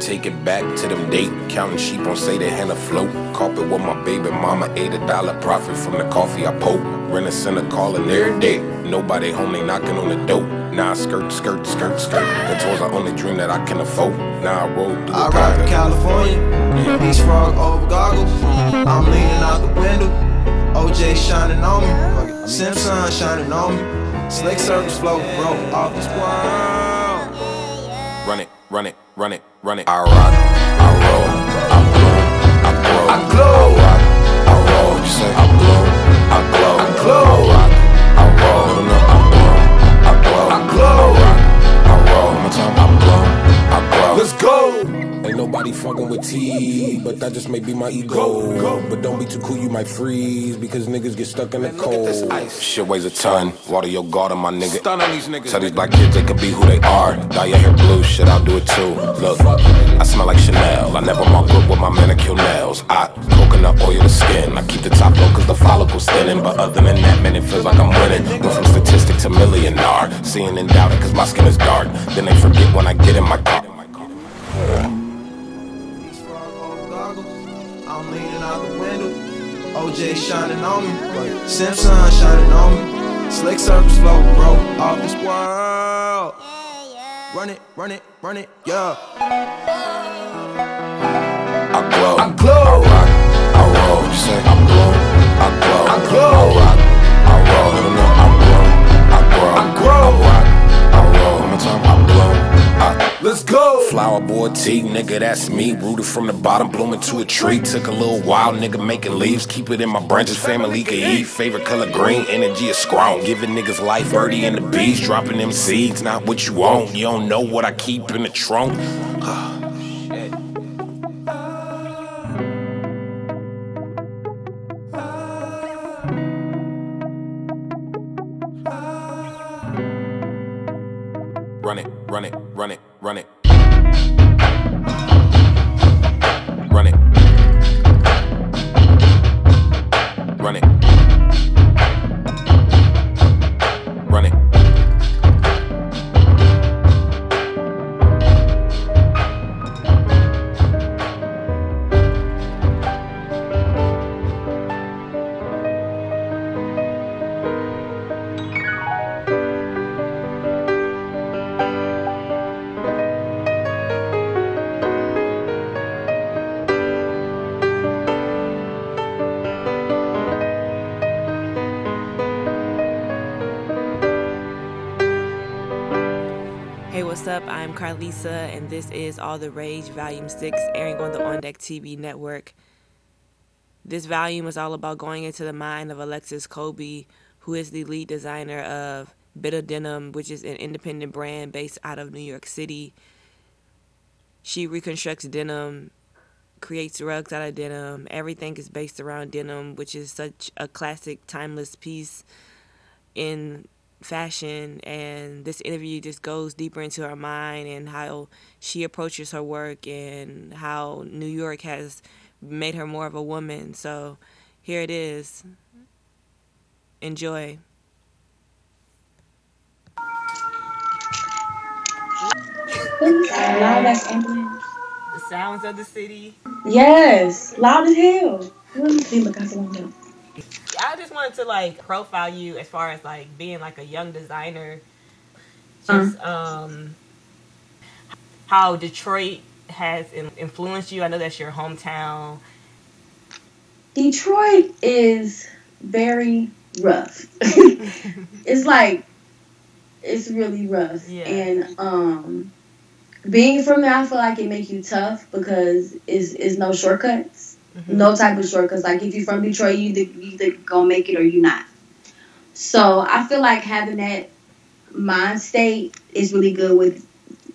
Take it back to them date. Counting sheep on say they hand afloat. Carpet with my baby mama. Ate a dollar profit from the coffee I poke. Rent a center calling every day. Nobody home, they knocking on the door. Now I skirt, skirt, skirt, skirt. The toys I only dream that I can afford. Now I roll through the I rock in California. Beach frog over goggles. I'm leaning out the window. OJ shining on me. Simpson shining on me. Slick surface float broke off this world. Run it. I rock, I roll, I bloom, I grow. I glow. I rock, I roll. You say I bloom, I glow. I glow. I rock, I roll. I bloom, I glow. I glow. I rock, I roll. More time, I bloom, I grow. Let's go. Ain't nobody fucking with T, but that just may be my ego. Might freeze because niggas get stuck in the Man, look at cold. this ice. Shit weighs a ton. Water your garden, my nigga. Stun on these niggas. Tell these black kids they can be who they are. Dye your hair blue, shit, I'll do it too. Look, I smell like Chanel. I never walk up with my manicure nails. I coconut oil the skin. I keep the top low cause the follicle's thinning. But other than that, man, it feels like I'm winning. Went from statistic to millionaire. Seeing and doubting cause my skin is dark. Then they forget when I get in my car. OJ shining on me. Simpson shining on me. Slick surface float bro, off this world. Run it, run it, run it, yeah. I glow. I glow. I rock. I roll. You say I blow. I glow. I glow. Let's go. Flower boy T, nigga, that's me. Rooted from the bottom, blooming to a tree. Took a little while, nigga, making leaves. Keep it in my branches, family can eat. Favorite color green, energy is strong. Giving niggas life, birdie and the bees. Dropping them seeds, not what you want. You don't know what I keep in the trunk. I'm Carlisa, and this is All the Rage Volume 6, airing on the On Deck TV network. This volume is all about going into the mind of Alexis Kobe, who is the lead designer of Bit of Denim, which is an independent brand based out of New York City. She reconstructs denim, creates rugs out of denim. Everything is based around denim, which is such a classic, timeless piece in fashion and this interview just goes deeper into her mind and how she approaches her work and how New York has made her more of a woman. So here it is. Enjoy. Loud as. The sounds of the city. Yes, loud as hell. Let me see, look out the window. I just wanted to like profile you as far as like being like a young designer. Just um how Detroit has in- influenced you. I know that's your hometown. Detroit is very rough. it's like it's really rough. Yeah. And um being from there I feel like it make you tough because it's it's no shortcuts. Mhm. No type of shortcuts. Like if you're from Detroit you either, you either gonna make it or you not. So I feel like having that mind state is really good with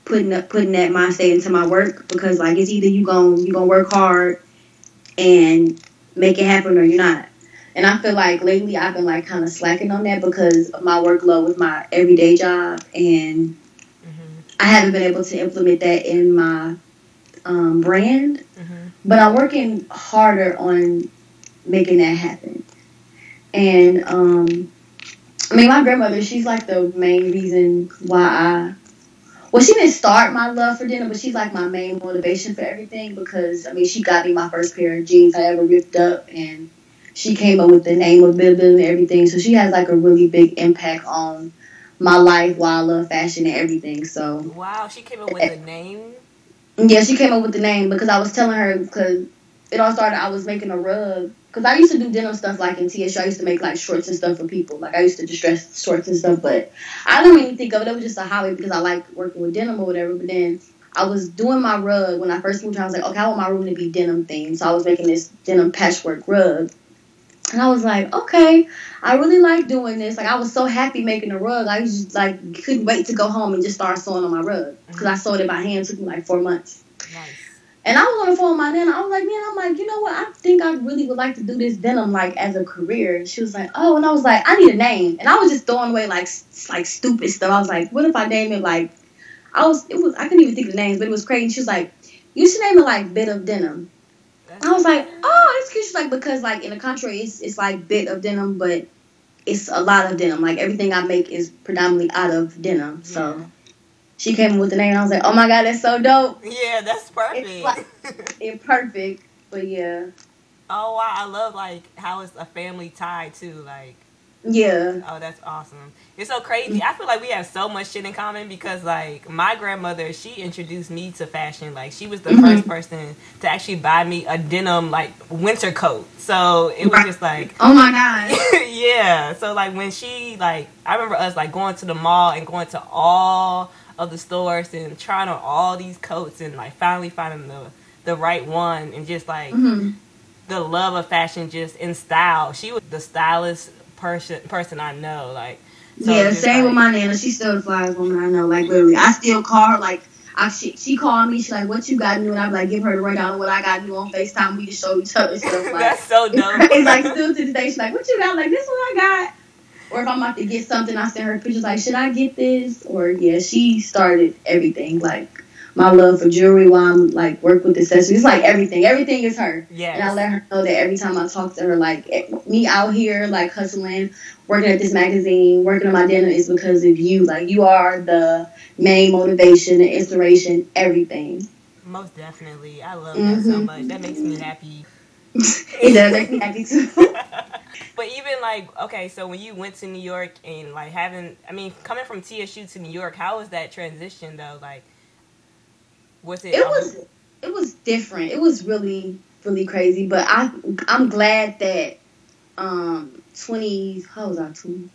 putting up putting that mind state into my work because like it's either you gonna you gonna work hard and make it happen or you're not. And I feel like lately I've been like kind of slacking on that because of my workload with my everyday job and Mhm. I haven't been able to implement that in my um, brand. Mhm. But I'm working harder on making that happen. And um, I mean, my grandmother, she's like the main reason why I. well, she didn't start my love for denim, but she's like my main motivation for everything because I mean, she got me my first pair of jeans I ever ripped up, and she came up with the name of Bill and everything. So she has like a really big impact on my life while I love fashion and everything. So wow, she came up with the name. Yeah, she came up with the name because I was telling her because it all started. I was making a rug because I used to do denim stuff like in TSU. I used to make like shorts and stuff for people. Like I used to distress shorts and stuff, but I don't even think of it. It was just a hobby because I like working with denim or whatever. But then I was doing my rug when I first moved here. I was like, okay, I want my room to be denim themed. So I was making this denim patchwork rug. And I was like, okay, I really like doing this. Like I was so happy making the rug. I just like couldn't wait to go home and just start sewing on my rug because I sewed it by hand. It took me like four months. Nice. And I was on the phone with my nana. I was like, man, I'm like, you know what? I think I really would like to do this denim like as a career. And she was like, oh, and I was like, I need a name. And I was just throwing away like like stupid stuff. I was like, what if I name it like? I was it was I couldn't even think of the names, but it was crazy. She was like, you should name it like bit of denim. I was like, oh, that's cute. She's like, because like in the country, it's it's like bit of denim, but it's a lot of denim. Like everything I make is predominantly out of denim. Yeah. So she came with the name, and I was like, oh my god, that's so dope. Yeah, that's perfect. It's, like, it's perfect, but yeah. Oh wow, I love like how it's a family tie too. Like yeah. Oh, that's awesome. It's so crazy. I feel like we have so much shit in common because like my grandmother, she introduced me to fashion. Like she was the mm-hmm. first person to actually buy me a denim like winter coat. So it was just like Oh my god. yeah. So like when she like I remember us like going to the mall and going to all of the stores and trying on all these coats and like finally finding the the right one and just like mm-hmm. the love of fashion just in style. She was the stylist person person I know. Like so yeah, same like, with my nana. She's still the flyest woman I know. Like literally, I still call her. Like I she, she called me. She's like, "What you got new?" And I'm like, "Give her the rundown of what I got new on Facetime. We can show each other stuff." Like that's so dope. It's like still to this day. She's like, "What you got?" Like this one I got. Or if I'm about to get something, I send her pictures like, "Should I get this?" Or yeah, she started everything. Like my love for jewelry while I'm like work with accessories. It's like everything, everything is her. Yeah. And I let her know that every time I talk to her, like eh, me out here, like hustling, working at this magazine, working on my dinner is because of you. Like you are the main motivation, the inspiration, everything. Most definitely, I love mm-hmm. that so mm-hmm. much. That makes me happy. it does make me happy too. but even like okay, so when you went to New York and like having, I mean, coming from TSU to New York, how was that transition though? Like was it? It was. It was different. It was really, really crazy. But I, I'm glad that, um, twenty. How was I? Twenty.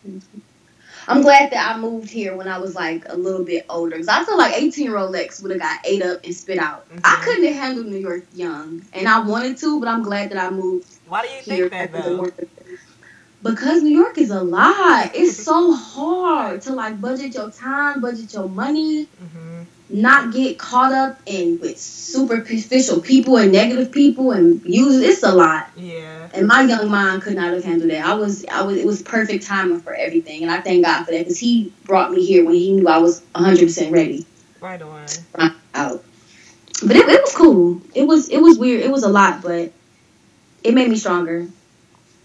I'm glad that I moved here when I was like a little bit older. Cause I feel like 18 year old Lex would have got ate up and spit out. Mm-hmm. I couldn't have handled New York young, and I wanted to, but I'm glad that I moved. Why do you think that though? Because New York is a lot. It's so hard to like budget your time, budget your money. Mm-hmm not get caught up in with superficial people and negative people and use it's a lot. Yeah. And my young mind could not have handled that. I was I was it was perfect timing for everything, and I thank God for that because He brought me here when He knew I was 100 percent ready. Right on. Right out. But it, it was cool. It was it was weird. It was a lot, but it made me stronger.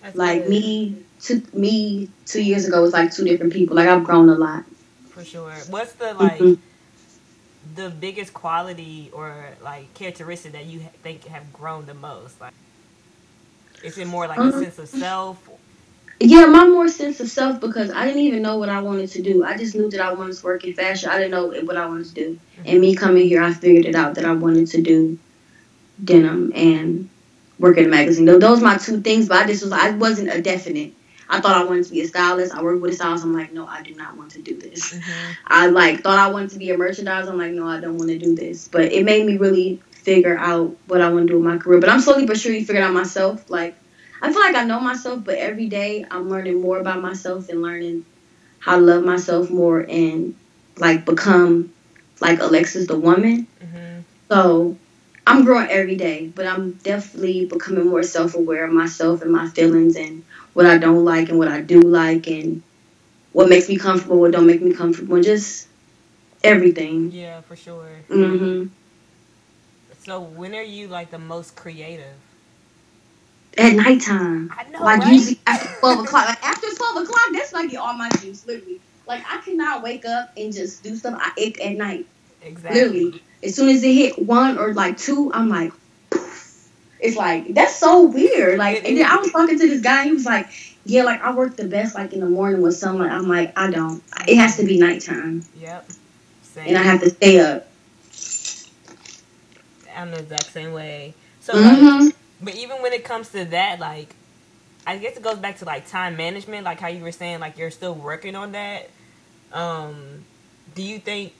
That's like good. me to me two years ago was like two different people. Like I've grown a lot. For sure. What's the like? Mm-hmm the biggest quality or like characteristic that you think have grown the most? Like, is it more like um, a sense of self? Yeah, my more sense of self because I didn't even know what I wanted to do. I just knew that I wanted to work in fashion. I didn't know what I wanted to do. Mm-hmm. And me coming here, I figured it out that I wanted to do denim and work in a magazine. Those are my two things, but I just was I wasn't a definite. I thought I wanted to be a stylist. I worked with a stylist. I'm like, no, I do not want to do this. Mm-hmm. I like thought I wanted to be a merchandiser. I'm like, no, I don't want to do this. But it made me really figure out what I want to do with my career. But I'm slowly but surely figuring out myself. Like I feel like I know myself, but every day I'm learning more about myself and learning how to love myself more and like become like Alexis the woman. Mm-hmm. So I'm growing every day, but I'm definitely becoming more self aware of myself and my feelings and what I don't like and what I do like and what makes me comfortable, what don't make me comfortable, and just everything. Yeah, for sure. Mhm. So when are you like the most creative? At nighttime. I know. Like right? usually after twelve o'clock. Like after twelve o'clock, that's when I get all my juice. Literally, like I cannot wake up and just do stuff. I it at night. Exactly. Literally, as soon as it hit one or like two, I'm like, poof. It's like that's so weird. Like, and then I was talking to this guy. He was like, "Yeah, like I work the best like in the morning with someone." I'm like, "I don't. It has to be nighttime, Yep. Same. and I have to stay up." I'm the exact same way. So, like, hmm but even when it comes to that, like, I guess it goes back to like time management, like how you were saying, like you're still working on that. Um, do you think,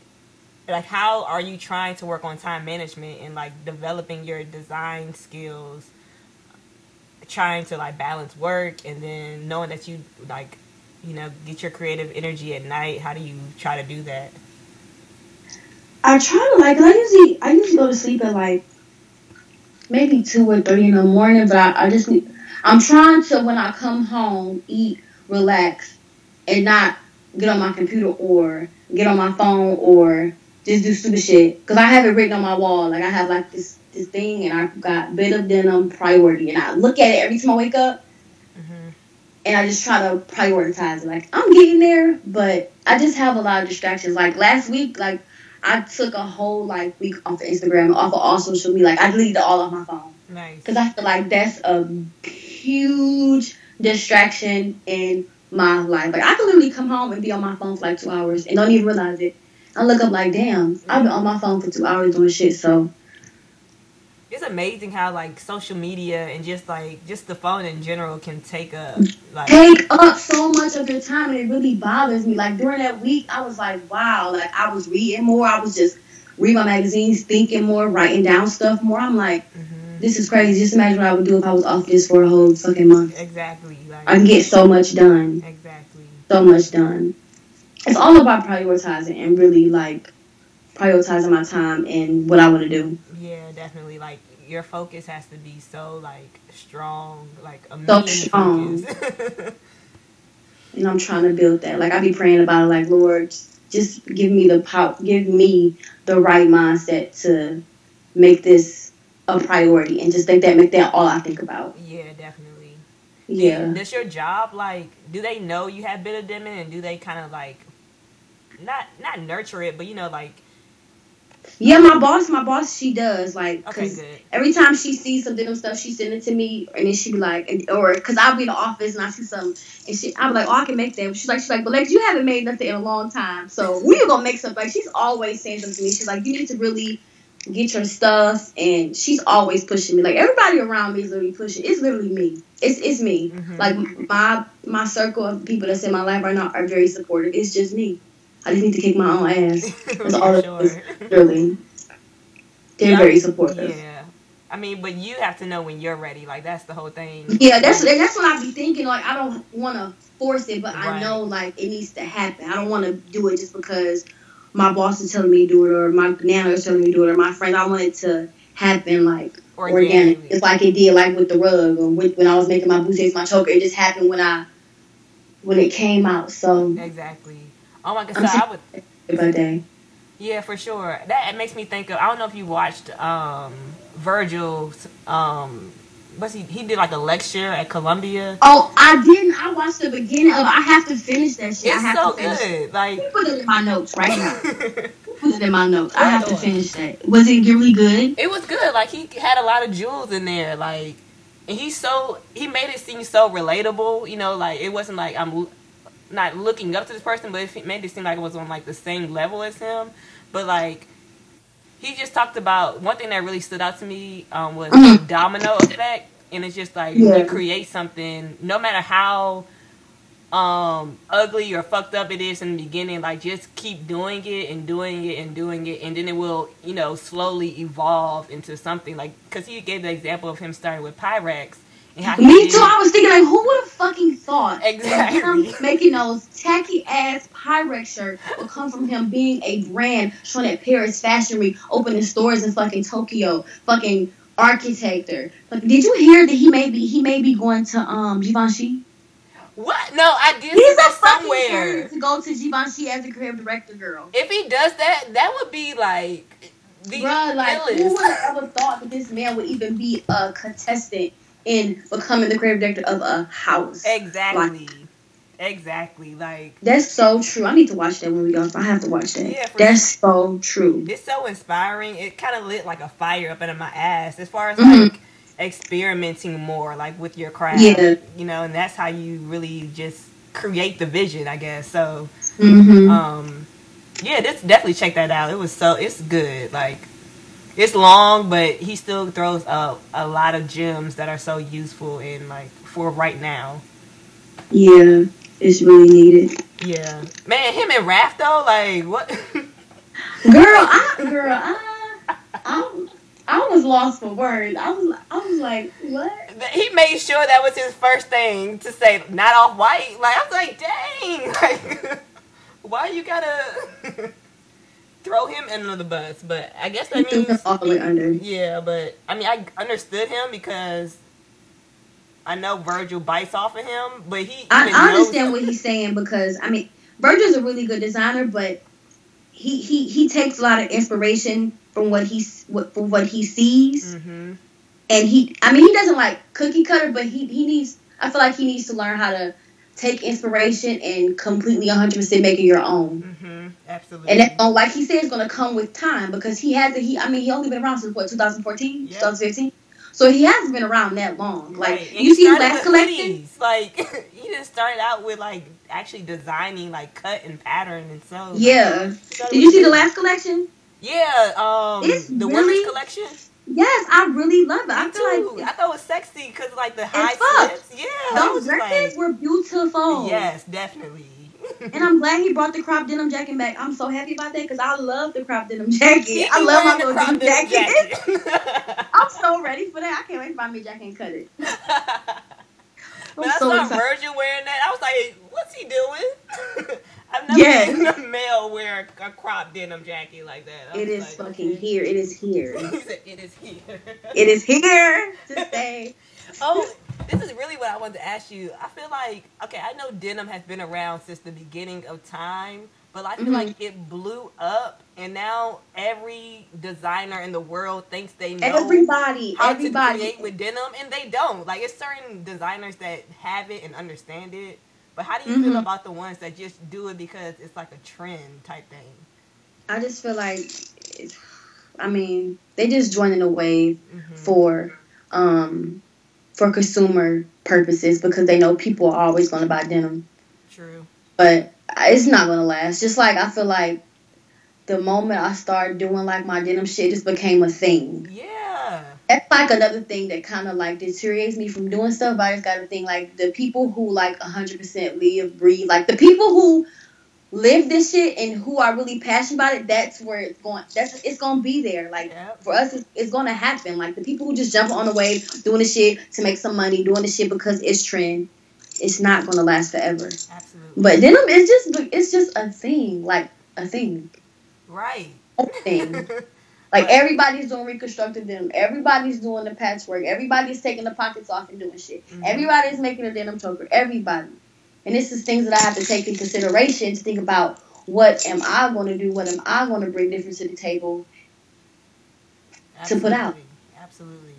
like, how are you trying to work on time management and like developing your design skills? Trying to like balance work and then knowing that you like, you know, get your creative energy at night. How do you try to do that? I try to like. I usually I usually go to sleep at like maybe two or three in the morning, but I, I just need. I'm trying to when I come home eat, relax, and not get on my computer or get on my phone or just do stupid shit. Cause I have it written on my wall. Like I have like this this thing, and I've got bit of denim priority, and I look at it every time I wake up, hmm and I just try to prioritize it. Like I'm getting there, but I just have a lot of distractions. Like last week, like I took a whole like week off of Instagram, off of all social media. Like I deleted all off my phone Nice. because I feel like that's a huge distraction in my life. Like I can literally come home and be on my phone for like two hours and don't even realize it. I look up like, damn, I've been on my phone for two hours doing shit. So it's amazing how like social media and just like just the phone in general can take up like take up so much of your time and it really bothers me. Like during that week, I was like, wow, like I was reading more. I was just reading my magazines, thinking more, writing down stuff more. I'm like, mhm, this is crazy. Just imagine what I would do if I was off this for a whole fucking month. exactly like I can get so much done. exactly So much done. It's all about prioritizing and really like prioritizing my time and what I want to do. yeah definitely like your focus has to be so like strong like a So strong. And I'm trying to build that. Like I be praying about it, like Lord, just give me the power, give me the right mindset to make this a priority and just think that make that all I think about. yeah definitely Yeah. does your job like do they know you have bit of denim and do they kind of like not not nurture it but you know like Yeah, my boss, my boss, she does like because good every time she sees some denim stuff, she send it to me, and then she be like, and- or because I'll be in the office and I see something, and she, I'm like, oh, I can make that. She's like, she's like, but Lex, you haven't made nothing in a long time, so we are gonna make something. Like she's always saying something to me. She's like, you need to really get your stuff, and she's always pushing me. Like everybody around me is literally pushing. It's literally me. It's it's me. Mhm. Like my my circle of people that's in my life right now are very supportive. It's just me. I just need to kick my own ass. That's all sure. is. Really, they're Yeah. very supportive. yeah i mean but you have to know when you're ready like that's the whole thing Yeah, that's that's what I be thinking. Like I don't want to force it, but I know like it needs to happen. I don't want to do it just because my boss is telling me to do it, or my nana is telling me to do it, or my friend. I want it to happen like organic, Organically. just like it did like with the rug or with, when I was making my bouteilles, my choker. It just happened when I when it came out. So exactly oh my god so i would. Yeah, for sure. That it makes me think of. I don't know if you watched um, Virgil's. Um, what's he? He did like a lecture at Columbia. Oh, I didn't. I watched the beginning of. I have to finish that shit. I It's have so to finish good. Like, Put it in my notes right now. Put it in my notes. I have to finish that. Was it really good? it was good. Like he had a lot of jewels in there. Like, and he's so he made it seem so relatable. You know, like it wasn't like I'm not looking up to this person, but it made it seem like it was on like the same level as him. But like. He just talked about one thing that really stood out to me um, was the domino effect, and it's just like Yeah. you create something, no matter how um ugly or fucked up it is in the beginning like just keep doing it and doing it and doing it and then it will you know slowly evolve into something like because he gave the example of him starting with pyrex and how he Me too. I was thinking like, who would have fucking thought Exactly. that him making those tacky ass Pyrex shirts would come from him being a brand showing at Paris Fashion Week, opening stores in fucking Tokyo, fucking architector. Like, did you hear that he may be he may be going to um Givenchy? what no i did He's a fucking somewhere to go to Givenchy as a creative director, girl. if he does that that would be like the Bruh, like who would have ever thought that this man would even be a contestant in becoming the creative director of a house? exactly exactly. Like That's so true. I need to watch that when we go. I have to watch that. Yeah, That's so true. it's so inspiring. It kind of lit like a fire up into my ass as far as Mhm. like experimenting more like with your craft. Yeah. You know, and that's how you really just create the vision, I guess. So, hmm um yeah, this definitely check that out. It was so it's good. Like it's long, but he still throws up a lot of gems that are so useful in like for right now. Yeah, it's really needed. Yeah, man, him and Raf though, like what? Girl, I girl, I, I, I was lost for words. I was, I was like, what? he made sure that was his first thing to say, not off white. Like I was like, dang, like why you gotta throw him under the bus? But I guess that him means all the way under. yeah. But I mean, I understood him because I know Virgil bites off of him, but he I, I understand what he's saying because I mean, Virgil's a really good designer, but he he he takes a lot of inspiration from what he's what from what he sees, Mhm. and he I mean he doesn't like cookie cutter, but he he needs I feel like he needs to learn how to take inspiration and completely 100 percent make it your own. Mhm. Absolutely. And that, like he said, it's gonna come with time because he hasn't. He, I mean, he only been around since what 2014, Yeah. 2015. So he hasn't been around that long. Like Right. You see his last collection. hoodies. Like he just started out with like actually designing like cut and pattern and so. Yeah. Did you see the last collection? Yeah, um, It's the really- women's collection. Yes, I really love it. I Me feel too. like I thought it was sexy because like the high fuck. Yeah, those dresses were beautiful. Yes, definitely. And I'm glad he brought the crop denim jacket back. I'm so happy about that because I love the crop denim jacket. I love my little denim jacket. jacket. I'm so ready for that. I can't wait to buy me a jacket and cut it. But I'm I so saw excited. Virgil wearing that. I was like, what's he doing? I've never Yes. seen a male wear a crop denim jacket like that. It is like, fucking here. It is here. It is here. It is here to stay. Oh, this is really what I wanted to ask you. I feel like okay, I know denim has been around since the beginning of time, but I feel Mhm. like it blew up, and now every designer in the world thinks they know Everybody, how to create with denim, and they don't. Like it's certain designers that have it and understand it, but how do you feel Mhm. about the ones that just do it because it's like a trend type thing? I just feel like, I mean, they just joining a wave Mhm. for, um, for consumer purposes because they know people are always going to buy denim, True. but it's not going to last. Just like I feel like the moment I started doing like my denim shit just became a thing. Yeah. That's like another thing that kind of like deteriorates me from doing stuff. But I just got to think like the people who like 100% live, breathe, like the people who live this shit and who are really passionate about it. That's where it's going. That's it's gonna be there. Like Yep. for us, it's, it's gonna happen. Like the people who just jump on the wave, doing the shit to make some money, doing the shit because it's trend. It's not gonna last forever. Absolutely. But denim is just it's just a thing, like a thing, right. a thing. Like everybody's doing reconstructed denim. Everybody's doing the patchwork. Everybody's taking the pockets off and doing shit. Mhm. Everybody's making a denim choker. Everybody. And this is things that I have to take in consideration to think about what am I going to do? What am I going to bring different to the table? to put out. Absolutely. Absolutely.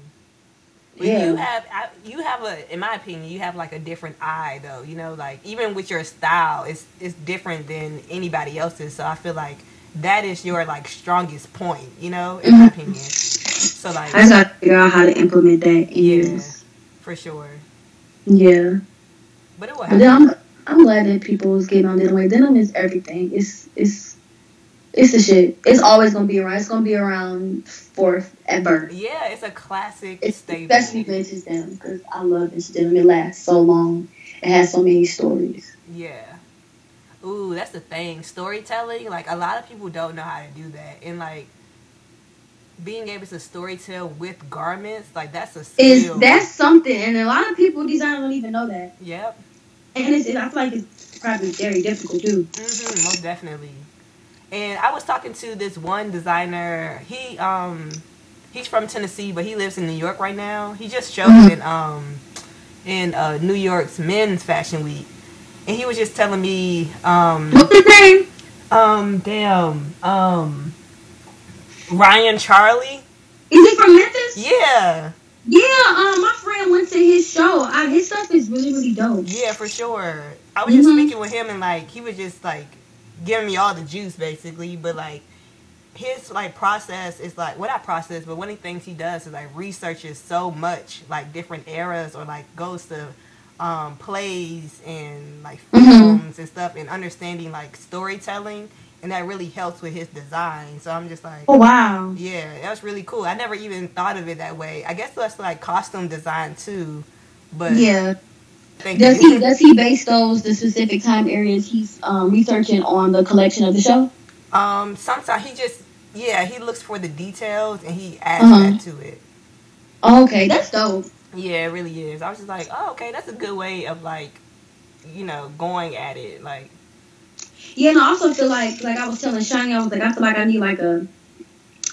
But Yeah. you have I- you have a in my opinion you have like a different eye though you know like even with your style it's it's different than anybody else's so I feel like that is your like strongest point you know in my opinion so like Mm-hmm. I just got to figure out how to implement that. in Yeah. for sure Yeah. but it will happen then I'm I'm glad that people is getting on denim. Like denim is everything. It's it's it's the shit. It's always gonna be around. It's gonna be around forever. yeah it's a classic It's staple especially vintage denim because I love vintage denim. It lasts so long. It has so many stories. Yeah. Ooh, that's the thing. Storytelling, like a lot of people don't know how to do that. And like being able to storytell with garments, like that's a Is that's something, and a lot of people designers don't even know that. Yep. And it's, I feel like it's probably very difficult too. hmm most definitely. And I was talking to this one designer. He um he's from Tennessee, but he lives in New York right now. He just showed Mhm. in um in uh, New York's Men's Fashion Week, and he was just telling me um What's his name? um damn um Ryan Charlie. Is he from Memphis? Yeah. Yeah. Um, my friend went to his show. I, his stuff is really, really dope. Yeah, for sure. I was just Mhm. speaking with him and like he was just like giving me all the juice basically, but like his like process is like what I process, but one of the things he does is like researches so much like different eras or like goes to um, plays and like Mhm. films and stuff and understanding like storytelling and that really helps with his design. So I'm just like Oh wow. yeah, that's really cool. I never even thought of it that way. I guess that's like costume design too. But Yeah. thank Does you. he does he base those the specific time areas he's um, researching on the collection of the show? Um, sometimes he just yeah he looks for the details and he adds Uh-huh. that to it. Okay, that's dope. Yeah, it really is. I was just like, oh, okay, that's a good way of like, you know, going at it. Like, Yeah, and I also feel like like I was telling Shani, I was like, I feel like I need like a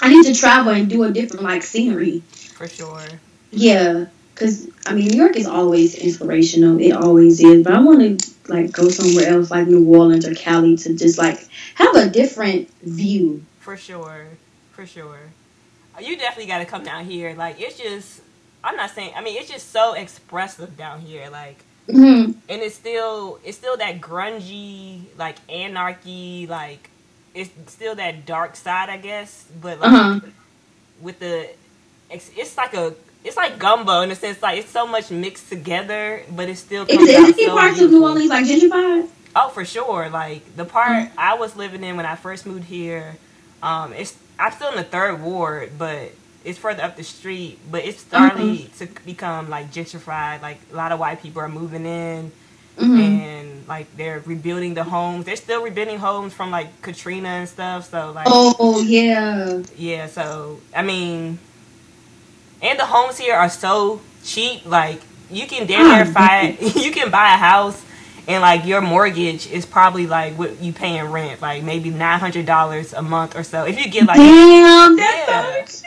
I need to travel and do a different like scenery. for sure. Yeah, because I mean, New York is always inspirational. It always is. But I want to like go somewhere else, like New Orleans or Cali, to just like have a different view. For sure. For sure. You definitely got to come down here. Like, it's just, I'm not saying, I mean, it's just so expressive down here. Like, hmm and it's still, it's still that grungy, like, anarchy, like, it's still that dark side, I guess. But, like, Uh huh. with the it's, it's like a it's like gumbo in a sense like it's so much mixed together but it's still Is, comes is any so parts of New. Orleans like gentrified? oh for sure like the part Mm. i was living in when i first moved here um it's i'm still in the third ward but it's further up the street but it's starting Mm-hmm. to become like gentrified like a lot of white people are moving in hmm and like they're rebuilding the homes they're still rebuilding homes from like katrina and stuff so like Oh yeah. yeah, so I mean, and the homes here are so cheap. Like you can damn near Ah, buy you can buy a house, and like your mortgage is probably like what you paying rent, like maybe nine hundred dollars a month or so. If you get like, Damn, that's Yeah. so it,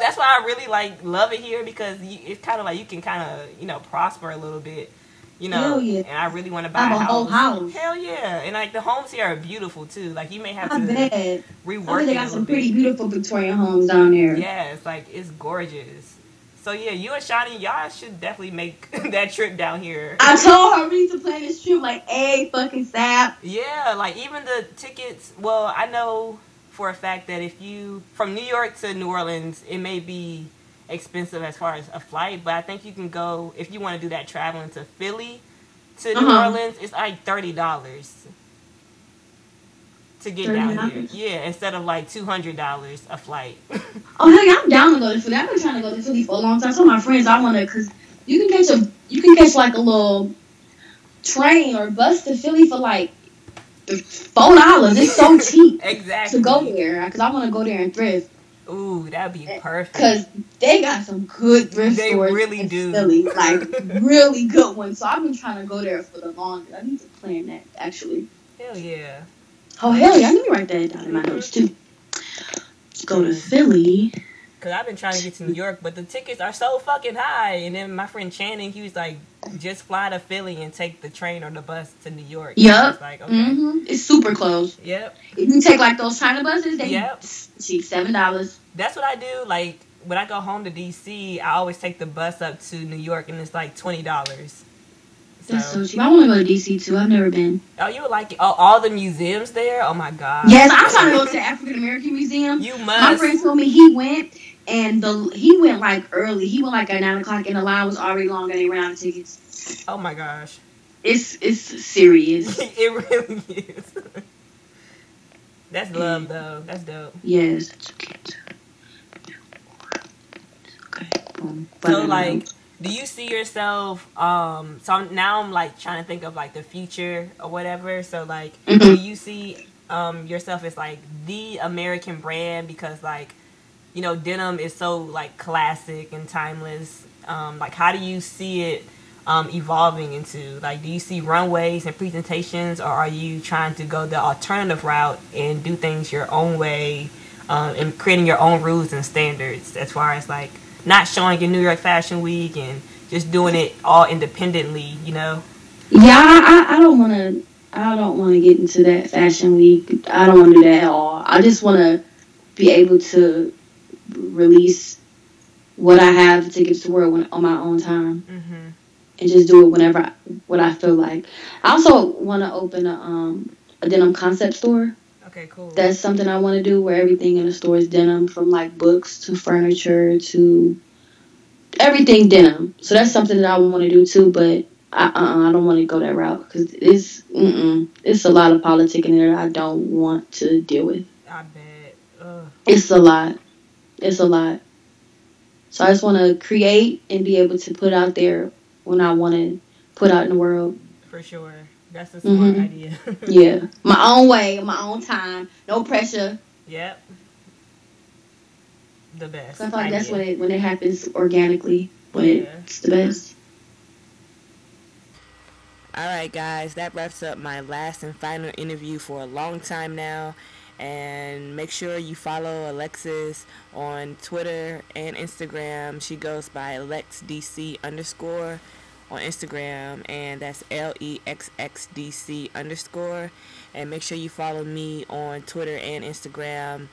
that's why I really like love it here because you, it's kind of like you can kind of you know prosper a little bit. You know, yeah. and I really want to buy Have a house. whole house. Hell yeah! And like the homes here are beautiful too. Like you may have to rework I they got some bit. pretty beautiful Victorian homes down there. Yeah, it's like it's gorgeous. So yeah, you and Shani, y'all should definitely make that trip down here. I told her we need to plan this trip like a fucking sap. yeah, like even the tickets. Well, I know for a fact that if you from New York to New Orleans, it may be expensive as far as a flight, but I think you can go if you want to do that traveling to Philly to New Uh-huh. Orleans. It's like thirty dollars to get down here. Yeah, instead of like two hundred dollars a flight. Oh hey, I'm down to go to Philly. I've been trying to go to Philly for a long time. Some of my friends I wanna cause you can catch a you can catch like a little train or bus to Philly for like four dollars. It's so cheap exactly. to go there because I want to go there and thrift Ooh, that'd be eh, perfect. because they got some good thrift They stores really in do. Philly, like really good ones. So I've been trying to go there for the longest. I need to plan that actually. Hell yeah. Oh hell yeah! Let me write that down in my notes too. Go to Philly. Cause I've been trying to get to New York, but the tickets are so fucking high. And then my friend Channing, he was like, just fly to Philly and take the train or the bus to New York. Yup. like, okay. hmm It's super close. Yep. If you take like those China buses, they Yep. cheap seven dollars. That's what I do. Like when I go home to DC, I always take the bus up to New York, and it's like twenty dollars. That's so cheap. I want to go to DC too. I've never been. oh, you would like it? Oh, all the museums there. Oh my god. Yes, I'm trying to go to the African American Museum. You must. My friend told me he went, and the he went like early. He went like at nine o'clock, and the line was already long, and they ran out of tickets. Oh my gosh. It's it's serious. it really is. That's love though. That's dope. yes. Okay. Boom. So like, do you see yourself? Um, so I'm, now I'm like trying to think of like the future or whatever. So like, do Mhm. you see um yourself as like the American brand because like, you know, denim is so like classic and timeless. Um, like, how do you see it? Um, evolving into like do you see runways and presentations or are you trying to go the alternative route and do things your own way um, and creating your own rules and standards as far as like not showing your New York Fashion Week and just doing it all independently, you know? Yeah, I, I, don't want to. I don't want to get into that fashion week. I don't want to do that at all. I just want to be able to release what I have to give to the world when, on my own time, Mhm. and just do it whenever I, what I feel like. I also want to open a um a denim concept store. Okay, cool. That's something I want to do where everything in the store is denim, from like books to furniture to everything denim. So that's something that I want to do too. But I uh, I don't want to go that route because it's mm-mm, it's a lot of politics in there I don't want to deal with. I bet. Ugh. It's a lot. It's a lot. So I just want to create and be able to put out there when I want to put out in the world. For sure. That's a smart Mhm. idea. Yeah, my own way, my own time, no pressure. yep. The best. So I feel like that's when it when it happens organically. When Yeah. it's the best. All right, guys, that wraps up my last and final interview for a long time now. And make sure you follow Alexis on Twitter and Instagram. She goes by AlexDC underscore on Instagram, and that's L E X X D C underscore. And make sure you follow me on Twitter and Instagram,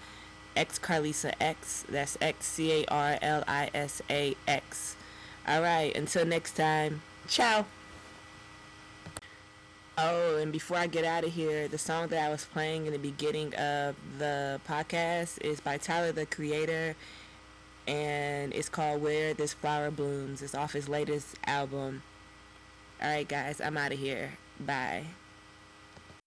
X Carlisa X. That's X C A R L I S A X. All right, until next time, ciao. Oh, and before I get out of here, the song that I was playing in the beginning of the podcast is by Tyler the Creator, and it's called Where This Flower Blooms. It's off his latest album. All right, guys, I'm out of here. Bye.